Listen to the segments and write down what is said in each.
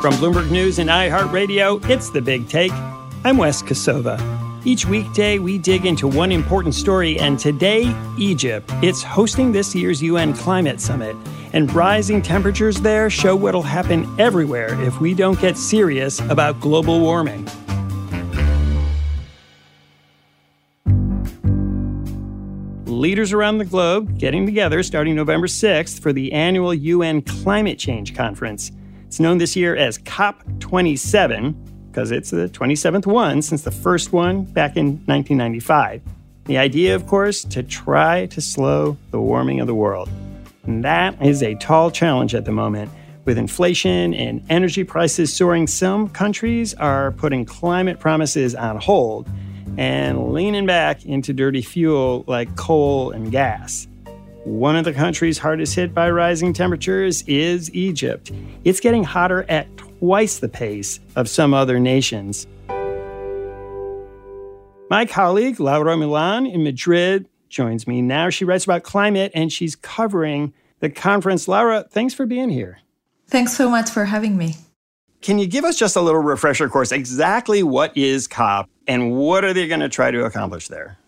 From Bloomberg News and iHeartRadio, it's The Big Take. I'm Wes Kosova. Each weekday, we dig into one important story, and today, Egypt. It's hosting this year's UN Climate Summit, and rising temperatures there show what'll happen everywhere if we don't get serious about global warming. Leaders around the globe getting together starting November 6th for the annual UN Climate Change Conference. It's known this year as COP27 because it's the 27th one since the first one back in 1995. The idea, of course, to try to slow the warming of the world. And that is a tall challenge at the moment. With inflation and energy prices soaring, some countries are putting climate promises on hold Mm-hmm. and leaning back into dirty fuel like coal and gas. One of the countries hardest hit by rising temperatures is Egypt. It's getting hotter at twice the pace of some other nations. My colleague, Laura Millan in Madrid, joins me now. She writes about climate and she's covering the conference. Laura, thanks for being here. Thanks so much for having me. Can you give us just a little refresher course? Exactly what is COP and what are they going to try to accomplish there?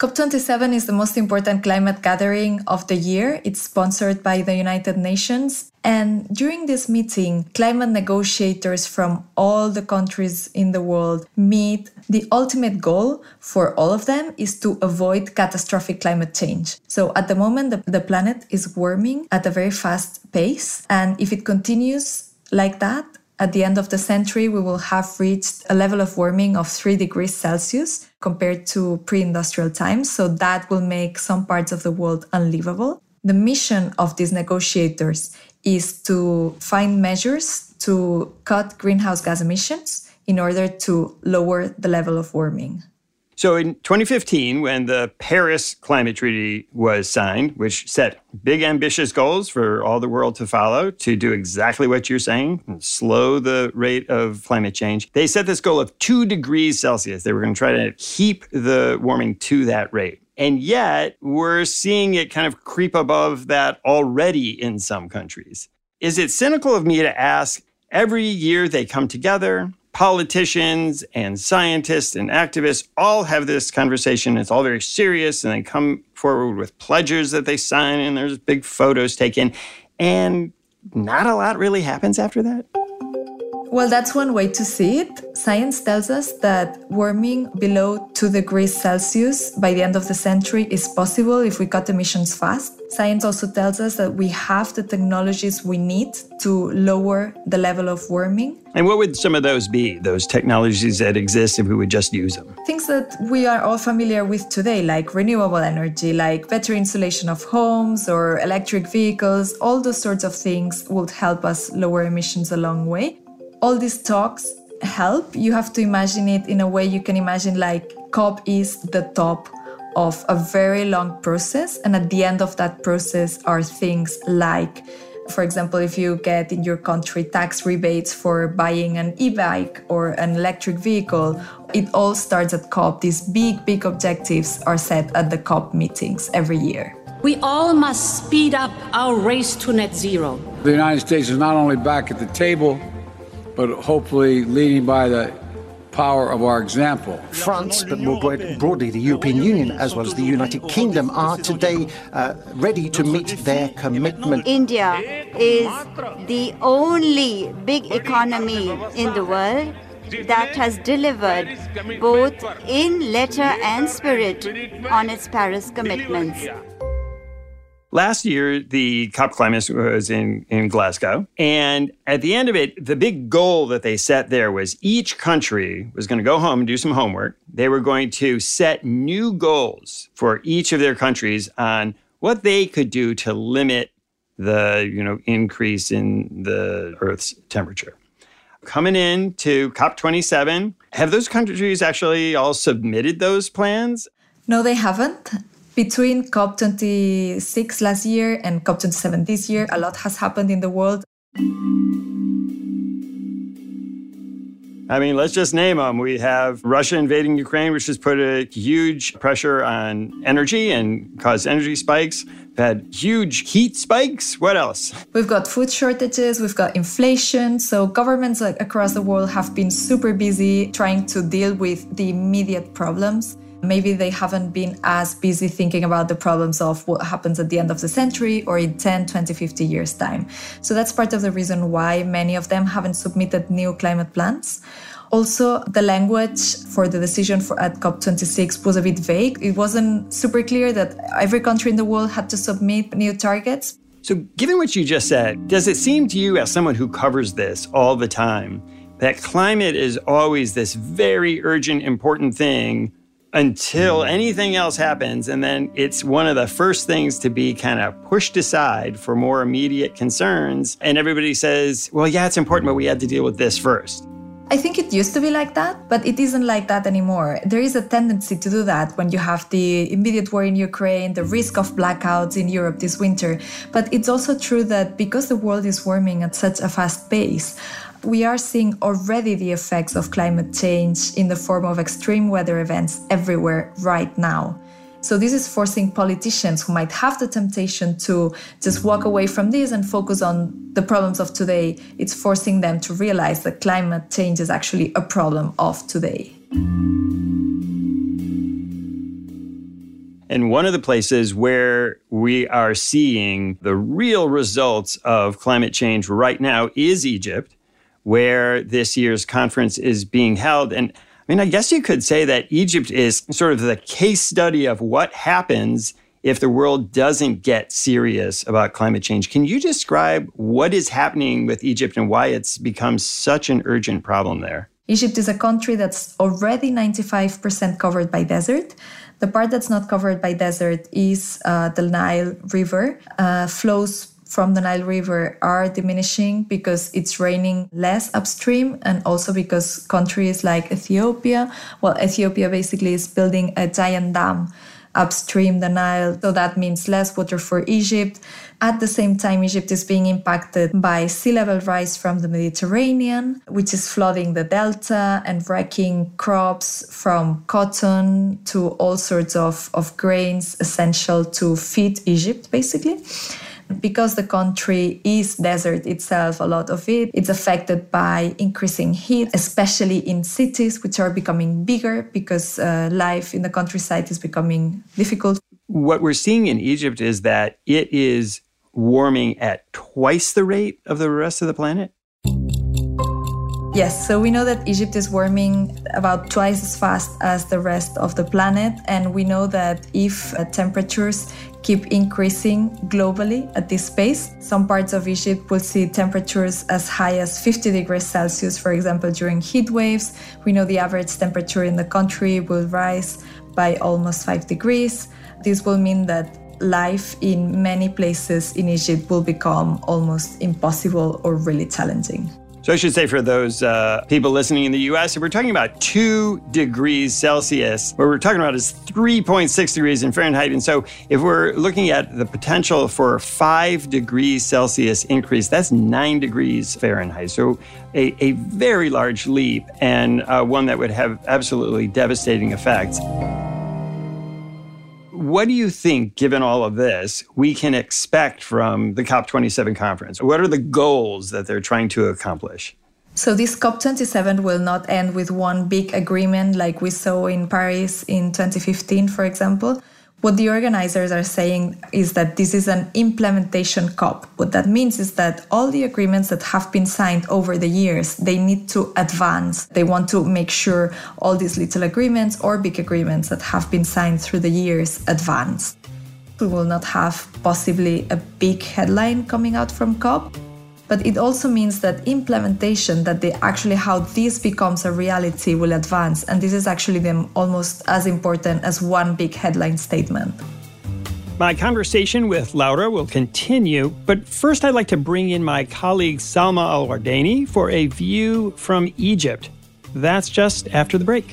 COP27 is the most important climate gathering of the year. It's sponsored by the United Nations. And during this meeting, climate negotiators from all the countries in the world meet. The ultimate goal for all of them is to avoid catastrophic climate change. So at the moment, the, the planet is warming at a very fast pace. And if it continues like that, at the end of the century, we will have reached a level of warming of 3 degrees Celsius compared to pre industrial times. So that will make some parts of the world unlivable. The mission of these negotiators is to find measures to cut greenhouse gas emissions in order to lower the level of warming. So in 2015, when the Paris Climate Treaty was signed, which set big ambitious goals for all the world to follow to do exactly what you're saying, and slow the rate of climate change, they set this goal of two degrees Celsius. They were going to try to keep the warming to that rate. And yet, we're seeing it kind of creep above that already in some countries. Is it cynical of me to ask every year they come together, politicians and scientists and activists all have this conversation. It's all very serious, and they come forward with pledges that they sign, and there's big photos taken. And not a lot really happens after that. Well, that's one way to see it. Science tells us that warming below 2 degrees Celsius by the end of the century is possible if we cut emissions fast. Science also tells us that we have the technologies we need to lower the level of warming. And what would some of those be, those technologies that exist if we would just use them? Things that we are all familiar with today, like renewable energy, like better insulation of homes or electric vehicles, all those sorts of things would help us lower emissions a long way all these talks help. You have to imagine it in a way you can imagine like COP is the top of a very long process. And at the end of that process are things like, for example, if you get in your country tax rebates for buying an e bike or an electric vehicle, it all starts at COP. These big, big objectives are set at the COP meetings every year. We all must speed up our race to net zero. The United States is not only back at the table, but hopefully leading by the power of our example. France, but more broadly the European Union as well as the United Kingdom, are today uh, ready to meet their commitment. India is the only big economy in the world that has delivered both in letter and spirit on its Paris commitments. Last year, the COP climate was in, in Glasgow. And at the end of it, the big goal that they set there was each country was going to go home and do some homework. They were going to set new goals for each of their countries on what they could do to limit the you know increase in the Earth's temperature. Coming in to COP27, have those countries actually all submitted those plans? No, they haven't. Between COP26 last year and COP27 this year, a lot has happened in the world. I mean, let's just name them. We have Russia invading Ukraine, which has put a huge pressure on energy and caused energy spikes. We've had huge heat spikes. What else? We've got food shortages, we've got inflation. So, governments across the world have been super busy trying to deal with the immediate problems. Maybe they haven't been as busy thinking about the problems of what happens at the end of the century or in 10, 20, 50 years' time. So that's part of the reason why many of them haven't submitted new climate plans. Also, the language for the decision for at COP26 was a bit vague. It wasn't super clear that every country in the world had to submit new targets. So, given what you just said, does it seem to you, as someone who covers this all the time, that climate is always this very urgent, important thing until anything else happens. And then it's one of the first things to be kind of pushed aside for more immediate concerns. And everybody says, well, yeah, it's important, but we had to deal with this first. I think it used to be like that, but it isn't like that anymore. There is a tendency to do that when you have the immediate war in Ukraine, the risk of blackouts in Europe this winter. But it's also true that because the world is warming at such a fast pace, we are seeing already the effects of climate change in the form of extreme weather events everywhere right now. So, this is forcing politicians who might have the temptation to just walk away from this and focus on the problems of today. It's forcing them to realize that climate change is actually a problem of today. And one of the places where we are seeing the real results of climate change right now is Egypt where this year's conference is being held. And I mean, I guess you could say that Egypt is sort of the case study of what happens if the world doesn't get serious about climate change. Can you describe what is happening with Egypt and why it's become such an urgent problem there? Egypt is a country that's already 95% covered by desert. The part that's not covered by desert is uh, the Nile River, uh, flows from the Nile River are diminishing because it's raining less upstream and also because countries like Ethiopia, well, Ethiopia basically is building a giant dam upstream the Nile. So that means less water for Egypt. At the same time, Egypt is being impacted by sea level rise from the Mediterranean, which is flooding the delta and wrecking crops from cotton to all sorts of, of grains essential to feed Egypt, basically because the country is desert itself, a lot of it, it's affected by increasing heat, especially in cities, which are becoming bigger because uh, life in the countryside is becoming difficult. What we're seeing in Egypt is that it is warming at twice the rate of the rest of the planet. Yes, so we know that Egypt is warming about twice as fast as the rest of the planet. And we know that if uh, temperatures keep increasing globally at this pace, some parts of Egypt will see temperatures as high as 50 degrees Celsius, for example, during heat waves. We know the average temperature in the country will rise by almost 5 degrees. This will mean that life in many places in Egypt will become almost impossible or really challenging. So I should say for those uh, people listening in the US, if we're talking about two degrees Celsius, what we're talking about is 3.6 degrees in Fahrenheit. And so if we're looking at the potential for five degrees Celsius increase, that's nine degrees Fahrenheit. So a, a very large leap and uh, one that would have absolutely devastating effects what do you think, given all of this, we can expect from the COP27 conference? What are the goals that they're trying to accomplish? So this COP27 will not end with one big agreement like we saw in Paris in 2015, for example. What the organizers are saying is that this is an implementation COP. What that means is that all the agreements that have been signed over the years, they need to advance. They want to make sure all these little agreements or big agreements that have been signed through the years advance. We will not have possibly a big headline coming out from COP, but it also means that implementation that they actually how this becomes a reality will advance and this is actually them almost as important as one big headline statement my conversation with Laura will continue, but first I'd like to bring in my colleague Salma El Wardany for a view from Egypt. That's just after the break.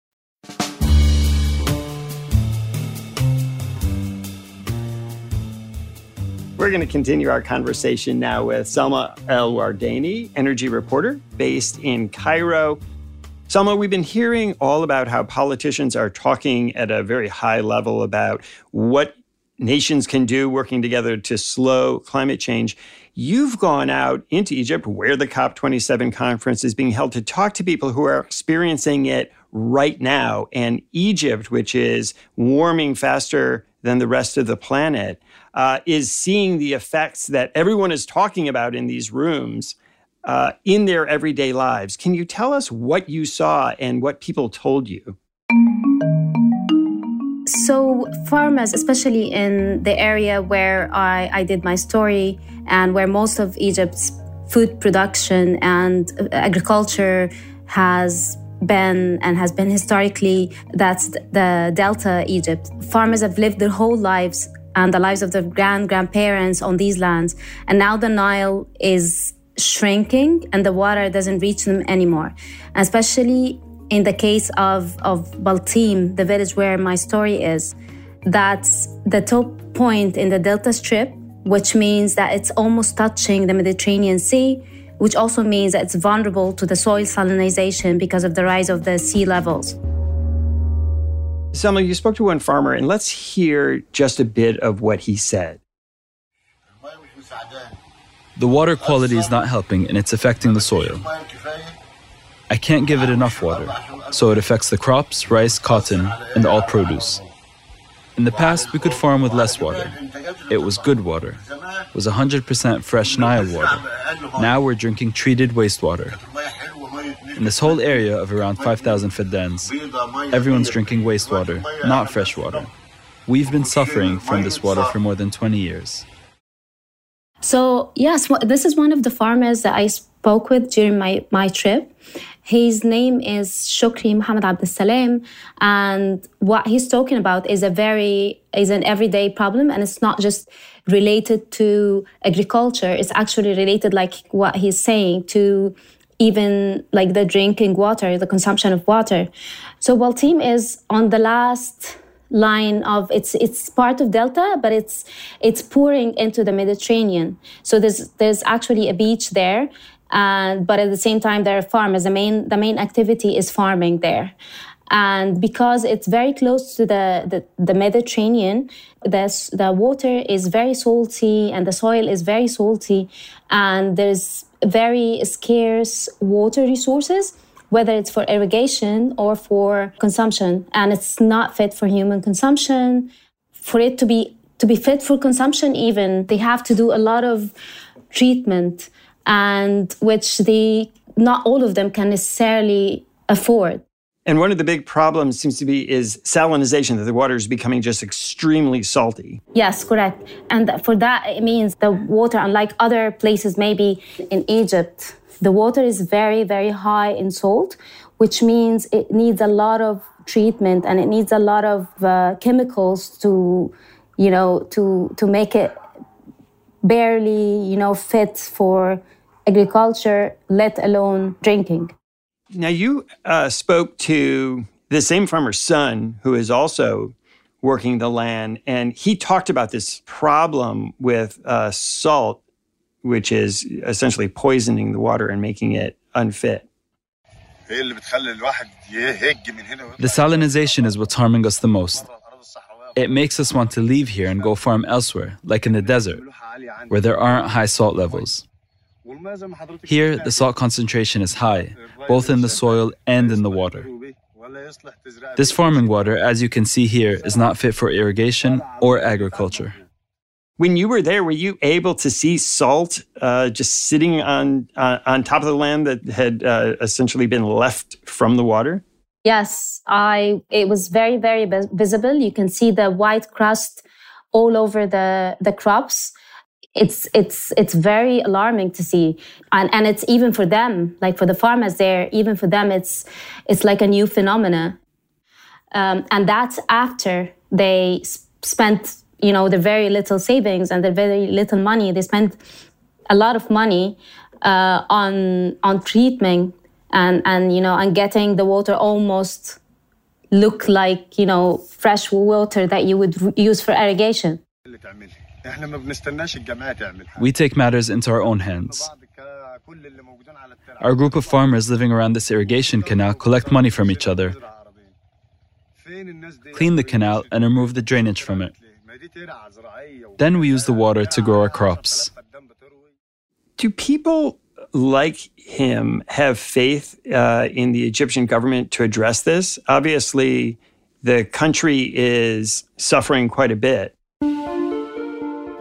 We're going to continue our conversation now with Salma El Wardany, energy reporter based in Cairo. Selma, we've been hearing all about how politicians are talking at a very high level about what nations can do working together to slow climate change. You've gone out into Egypt, where the COP27 conference is being held, to talk to people who are experiencing it right now. And Egypt, which is warming faster than the rest of the planet, uh, is seeing the effects that everyone is talking about in these rooms uh, in their everyday lives. Can you tell us what you saw and what people told you? So, farmers, especially in the area where I, I did my story and where most of Egypt's food production and agriculture has been and has been historically that's the delta egypt farmers have lived their whole lives and the lives of the grand grandparents on these lands. And now the Nile is shrinking and the water doesn't reach them anymore. Especially in the case of, of Baltim, the village where my story is, that's the top point in the Delta Strip, which means that it's almost touching the Mediterranean Sea, which also means that it's vulnerable to the soil salinization because of the rise of the sea levels. Salma, you spoke to one farmer, and let's hear just a bit of what he said. The water quality is not helping and it's affecting the soil. I can't give it enough water, so it affects the crops, rice, cotton, and all produce. In the past, we could farm with less water. It was good water. It was 100% fresh Nile water. Now we're drinking treated wastewater. In this whole area of around 5,000 feddans, everyone's drinking wastewater, not fresh water. We've been suffering from this water for more than 20 years. So, yes, this is one of the farmers that I spoke with during my, my trip. His name is Shukri Muhammad Abdel Salam, and what he's talking about is a very is an everyday problem, and it's not just related to agriculture. It's actually related, like what he's saying, to even like the drinking water, the consumption of water. So Baltim is on the last line of it's it's part of Delta, but it's it's pouring into the Mediterranean. So there's there's actually a beach there, and but at the same time there are farmers. The main the main activity is farming there. And because it's very close to the, the, the Mediterranean, the, the water is very salty and the soil is very salty. And there's very scarce water resources, whether it's for irrigation or for consumption, and it's not fit for human consumption. For it to be to be fit for consumption, even they have to do a lot of treatment, and which they not all of them can necessarily afford. And one of the big problems seems to be is salinization, that the water is becoming just extremely salty. Yes, correct. And for that, it means the water, unlike other places, maybe in Egypt, the water is very, very high in salt, which means it needs a lot of treatment and it needs a lot of uh, chemicals to, you know, to, to make it barely, you know, fit for agriculture, let alone drinking. Now, you uh, spoke to the same farmer's son who is also working the land, and he talked about this problem with uh, salt, which is essentially poisoning the water and making it unfit. The salinization is what's harming us the most. It makes us want to leave here and go farm elsewhere, like in the desert, where there aren't high salt levels. Here, the salt concentration is high, both in the soil and in the water. This farming water, as you can see here, is not fit for irrigation or agriculture. When you were there, were you able to see salt uh, just sitting on uh, on top of the land that had uh, essentially been left from the water? Yes, I. It was very, very visible. You can see the white crust all over the the crops it's it's it's very alarming to see. And and it's even for them like for the farmers there even for them it's it's like a new phenomena. Um, and that's after they spent you know the very little savings and the very little money. They spent a lot of money uh, on on treatment and and you know and getting the water almost look like you know fresh water that you would use for irrigation we take matters into our own hands. Our group of farmers living around this irrigation canal collect money from each other, clean the canal, and remove the drainage from it. Then we use the water to grow our crops. Do people like him have faith uh, in the Egyptian government to address this? Obviously, the country is suffering quite a bit.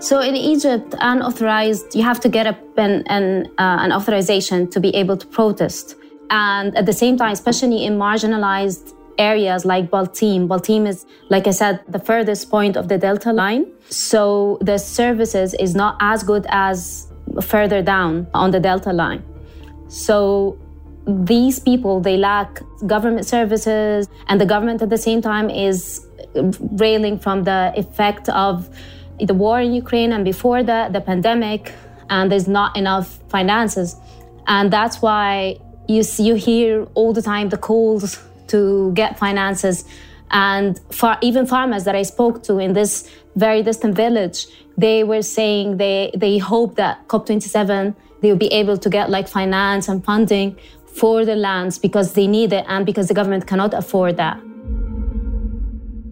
So in Egypt, unauthorized, you have to get up an, an, uh, an authorization to be able to protest. And at the same time, especially in marginalized areas like Baltim. Baltim is, like I said, the furthest point of the Delta line. So the services is not as good as further down on the Delta line. So these people, they lack government services, and the government at the same time is railing from the effect of the war in Ukraine and before that, the pandemic, and there's not enough finances. And that's why you, see, you hear all the time the calls to get finances. And even farmers that I spoke to in this very distant village, they were saying they, they hope that COP27, they'll be able to get like finance and funding for the lands because they need it and because the government cannot afford that.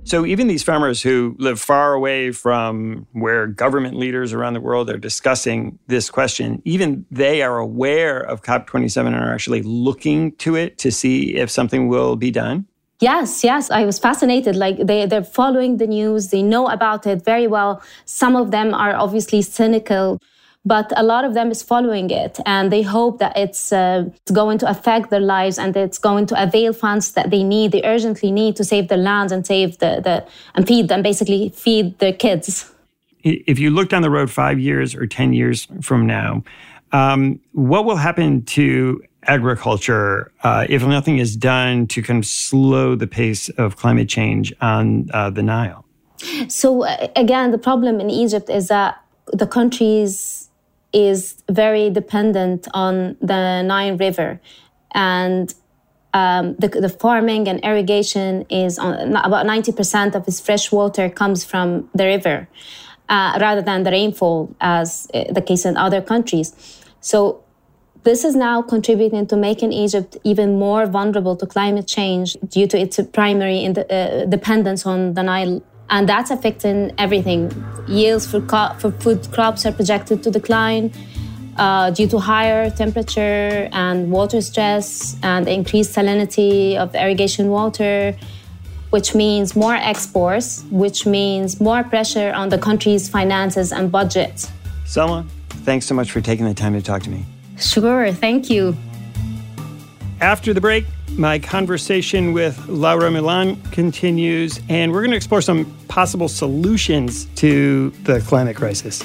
So even these farmers who live far away from where government leaders around the world are discussing this question, even they are aware of COP27 and are actually looking to it to see if something will be done. Yes, yes. I was fascinated. Like they, they're following the news, they know about it very well. Some of them are obviously cynical but a lot of them is following it and they hope that it's, uh, it's going to affect their lives and it's going to avail funds that they need they urgently need to save their lands and save the, the and feed them basically feed their kids if you look down the road five years or ten years from now um, what will happen to agriculture uh, if nothing is done to kind of slow the pace of climate change on uh, the Nile? So, uh, again, the problem in Egypt is that the country's is very dependent on the Nile River. And um, the, the, farming and irrigation is on, about 90% of its fresh water comes from the river uh, rather than the rainfall, as uh, the case in other countries. So, this is now contributing to making Egypt even more vulnerable to climate change due to its primary uh, dependence on the Nile and that's affecting everything. Yields for, co- for food crops are projected to decline uh, due to higher temperature and water stress and increased salinity of irrigation water, which means more exports, which means more pressure on the country's finances and budget. Salma, thanks so much for taking the time to talk to me. Sure, thank you. After the break, my conversation with Laura Millan continues, and we're going to explore some possible solutions to the climate crisis.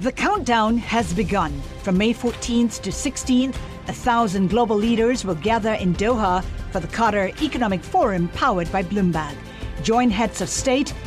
The countdown has begun. From May 14th to 16th, a thousand global leaders will gather in Doha for the Qatar Economic Forum powered by Bloomberg. Join heads of state,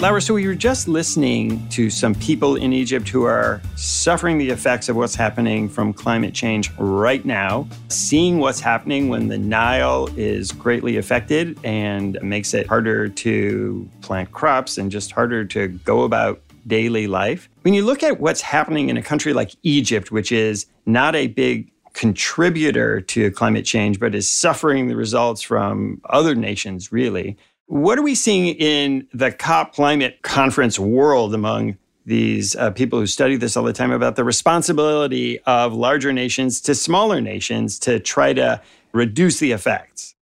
Laura, so we were just listening to some people in Egypt who are suffering the effects of what's happening from climate change right now, seeing what's happening when the Nile is greatly affected and makes it harder to plant crops and just harder to go about daily life. When you look at what's happening in a country like Egypt, which is not a big contributor to climate change, but is suffering the results from other nations, really. What are we seeing in the COP climate conference world among these uh, people who study this all the time about the responsibility of larger nations to smaller nations to try to reduce the effects?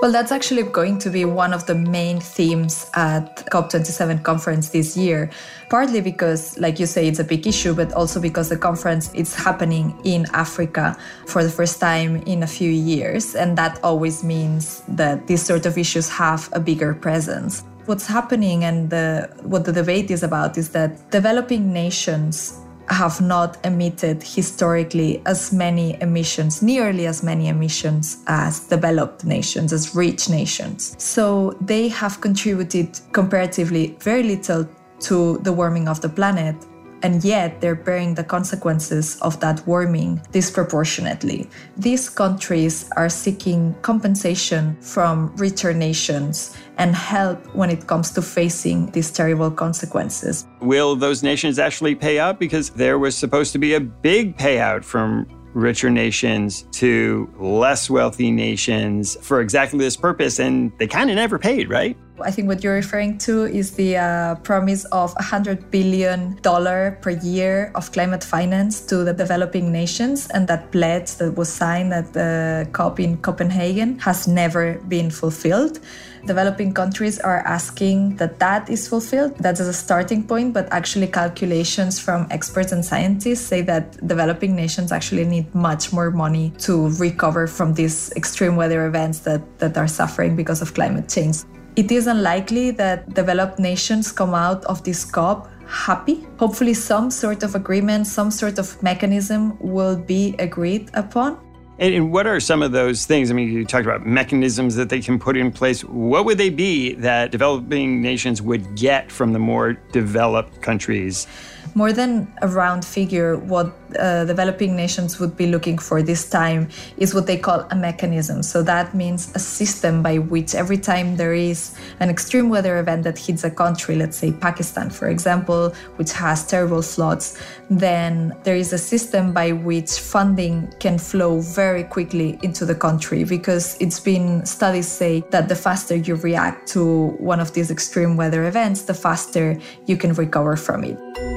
Well, that's actually going to be one of the main themes at COP27 conference this year, partly because, like you say, it's a big issue, but also because the conference is happening in Africa for the first time in a few years. And that always means that these sort of issues have a bigger presence. What's happening and the, what the debate is about is that developing nations have not emitted historically as many emissions, nearly as many emissions as developed nations, as rich nations. So they have contributed comparatively very little to the warming of the planet and yet they're bearing the consequences of that warming disproportionately. These countries are seeking compensation from richer nations and help when it comes to facing these terrible consequences. Will those nations actually pay up? Because there was supposed to be a big payout from richer nations to less wealthy nations for exactly this purpose, and they kind of never paid, right? I think what you're referring to is the uh, promise of $100 billion per year of climate finance to the developing nations. And that pledge that was signed at the COP in Copenhagen has never been fulfilled. Developing countries are asking that that is fulfilled. That's a starting point, but actually, calculations from experts and scientists say that developing nations actually need much more money to recover from these extreme weather events that, that are suffering because of climate change. It is unlikely that developed nations come out of this COP happy. Hopefully, some sort of agreement, some sort of mechanism will be agreed upon. And, what are some of those things? I mean, you talked about mechanisms that they can put in place. What would they be that developing nations would get from the more developed countries? More than a round figure, what uh, developing nations would be looking for this time is what they call a mechanism. So that means a system by which every time there is an extreme weather event that hits a country, let's say Pakistan, for example, which has terrible floods, then there is a system by which funding can flow very quickly into the country because it's been studies say that the faster you react to one of these extreme weather events, the faster you can recover from it.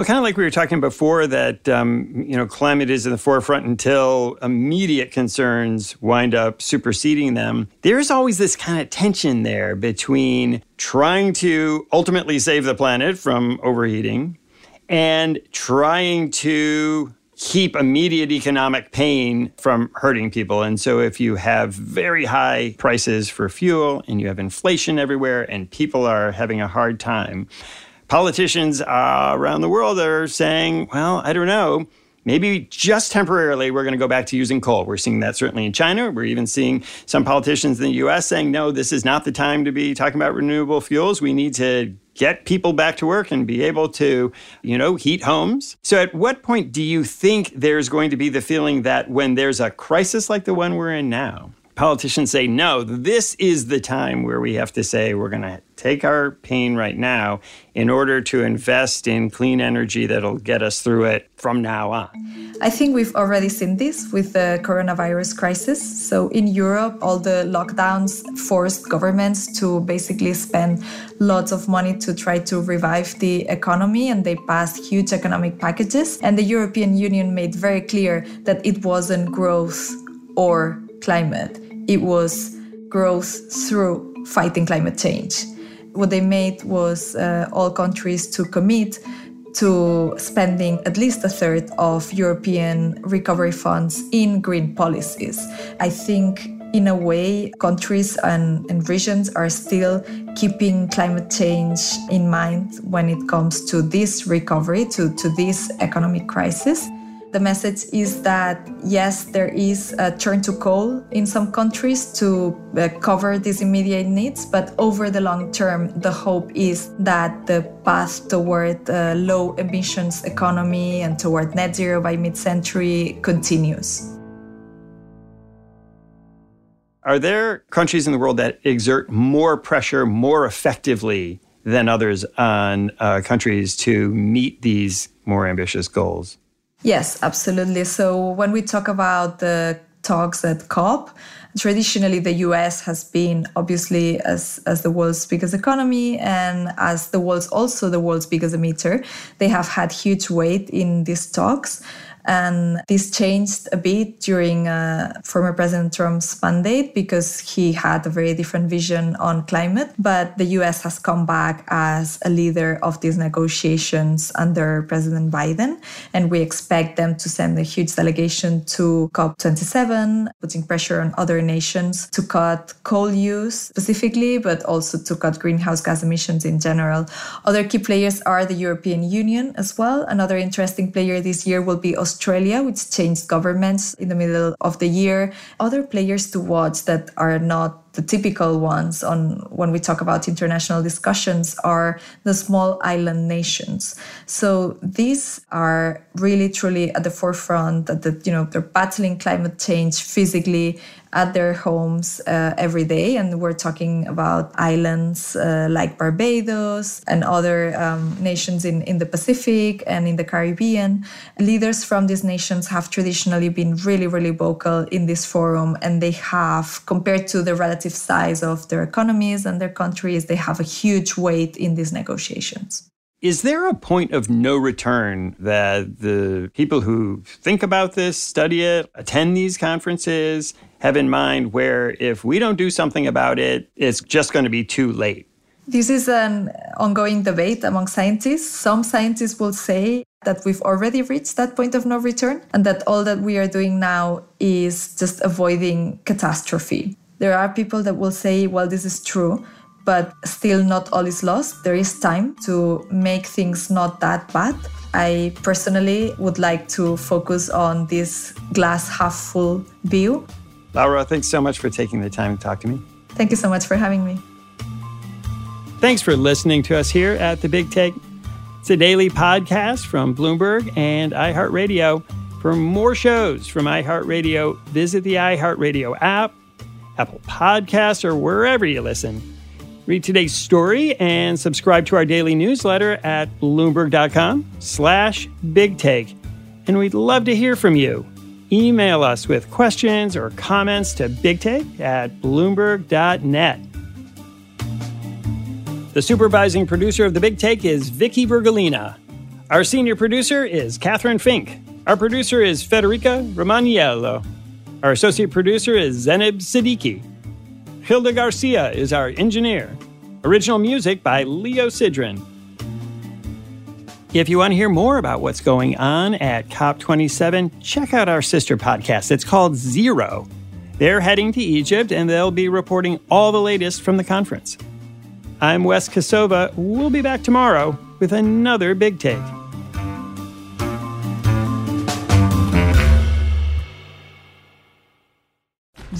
Well, kind of like we were talking before, that um, you know, climate is in the forefront until immediate concerns wind up superseding them. There's always this kind of tension there between trying to ultimately save the planet from overheating and trying to keep immediate economic pain from hurting people. And so, if you have very high prices for fuel and you have inflation everywhere and people are having a hard time, politicians uh, around the world are saying, well, I don't know. Maybe just temporarily, we're going to go back to using coal. We're seeing that certainly in China. We're even seeing some politicians in the US saying, no, this is not the time to be talking about renewable fuels. We need to get people back to work and be able to, you know, heat homes. So, at what point do you think there's going to be the feeling that when there's a crisis like the one we're in now, politicians say, no, this is the time where we have to say we're going to take our pain right now in order to invest in clean energy that'll get us through it from now on? I think we've already seen this with the coronavirus crisis. So in Europe, all the lockdowns forced governments to basically spend lots of money to try to revive the economy and they passed huge economic packages. And the European Union made very clear that it wasn't growth or climate it was growth through fighting climate change. what they made was uh, all countries to commit to spending at least a third of European recovery funds in green policies. I think in a way, countries and, and, regions are still keeping climate change in mind when it comes to this recovery, to, to this economic crisis. The message is that yes, there is a turn to coal in some countries to uh, cover these immediate needs, but over the long term, the hope is that the path toward a low emissions economy and toward net zero by mid century continues. Are there countries in the world that exert more pressure more effectively than others on uh, countries to meet these more ambitious goals? Yes, absolutely. So when we talk about the talks at COP, traditionally the US has been obviously as, as the world's biggest economy and as the world's also the world's biggest emitter. They have had huge weight in these talks. And this changed a bit during uh, former President Trump's mandate because he had a very different vision on climate. But the US has come back as a leader of these negotiations under President Biden. And we expect them to send a huge delegation to COP27, putting pressure on other nations to cut coal use specifically, but also to cut greenhouse gas emissions in general. Other key players are the European Union as well. Another interesting player this year will be Australia Australia, which changed governments in the middle of the year. Other players to watch that are not the typical ones on when we talk about international discussions are the small island nations. So these are really truly at the forefront that the, you know they're battling climate change physically at their homes uh, every day. And we're talking about islands uh, like Barbados and other um, nations in, in the Pacific and in the Caribbean. Leaders from these nations have traditionally been really, really vocal in this forum, and they have, compared to the relative size of their economies and their countries, they have a huge weight in these negotiations. Is there a point of no return that the people who think about this, study it, attend these conferences, have in mind where if we don't do something about it, it's just going to be too late? This is an ongoing debate among scientists. Some scientists will say that we've already reached that point of no return and that all that we are doing now is just avoiding catastrophe. There are people that will say, well, this is true, but still not all is lost. There is time to make things not that bad. I personally would like to focus on this glass half full view. Laura, thanks so much for taking the time to talk to me. Thank you so much for having me. Thanks for listening to us here at The Big Take. It's a daily podcast from Bloomberg and iHeartRadio. For more shows from iHeartRadio, visit the iHeartRadio app, Apple Podcasts, or wherever you listen. Read today's story and subscribe to our daily newsletter at bloomberg.com slash big take. And we'd love to hear from you. Email us with questions or comments to bigtake at bloomberg.net. The supervising producer of The Big Take is Vicky Vergolina. Our senior producer is Catherine Fink. Our producer is Federica Romaniello. Our associate producer is Zainab Siddiqui. Hilda Garcia is our engineer. Original music by Leo Sidran. If you want to hear more about what's going on at COP27, check out our sister podcast. It's called Zero. They're heading to Egypt and they'll be reporting all the latest from the conference. I'm Wes Kosova. We'll be back tomorrow with another Big Take.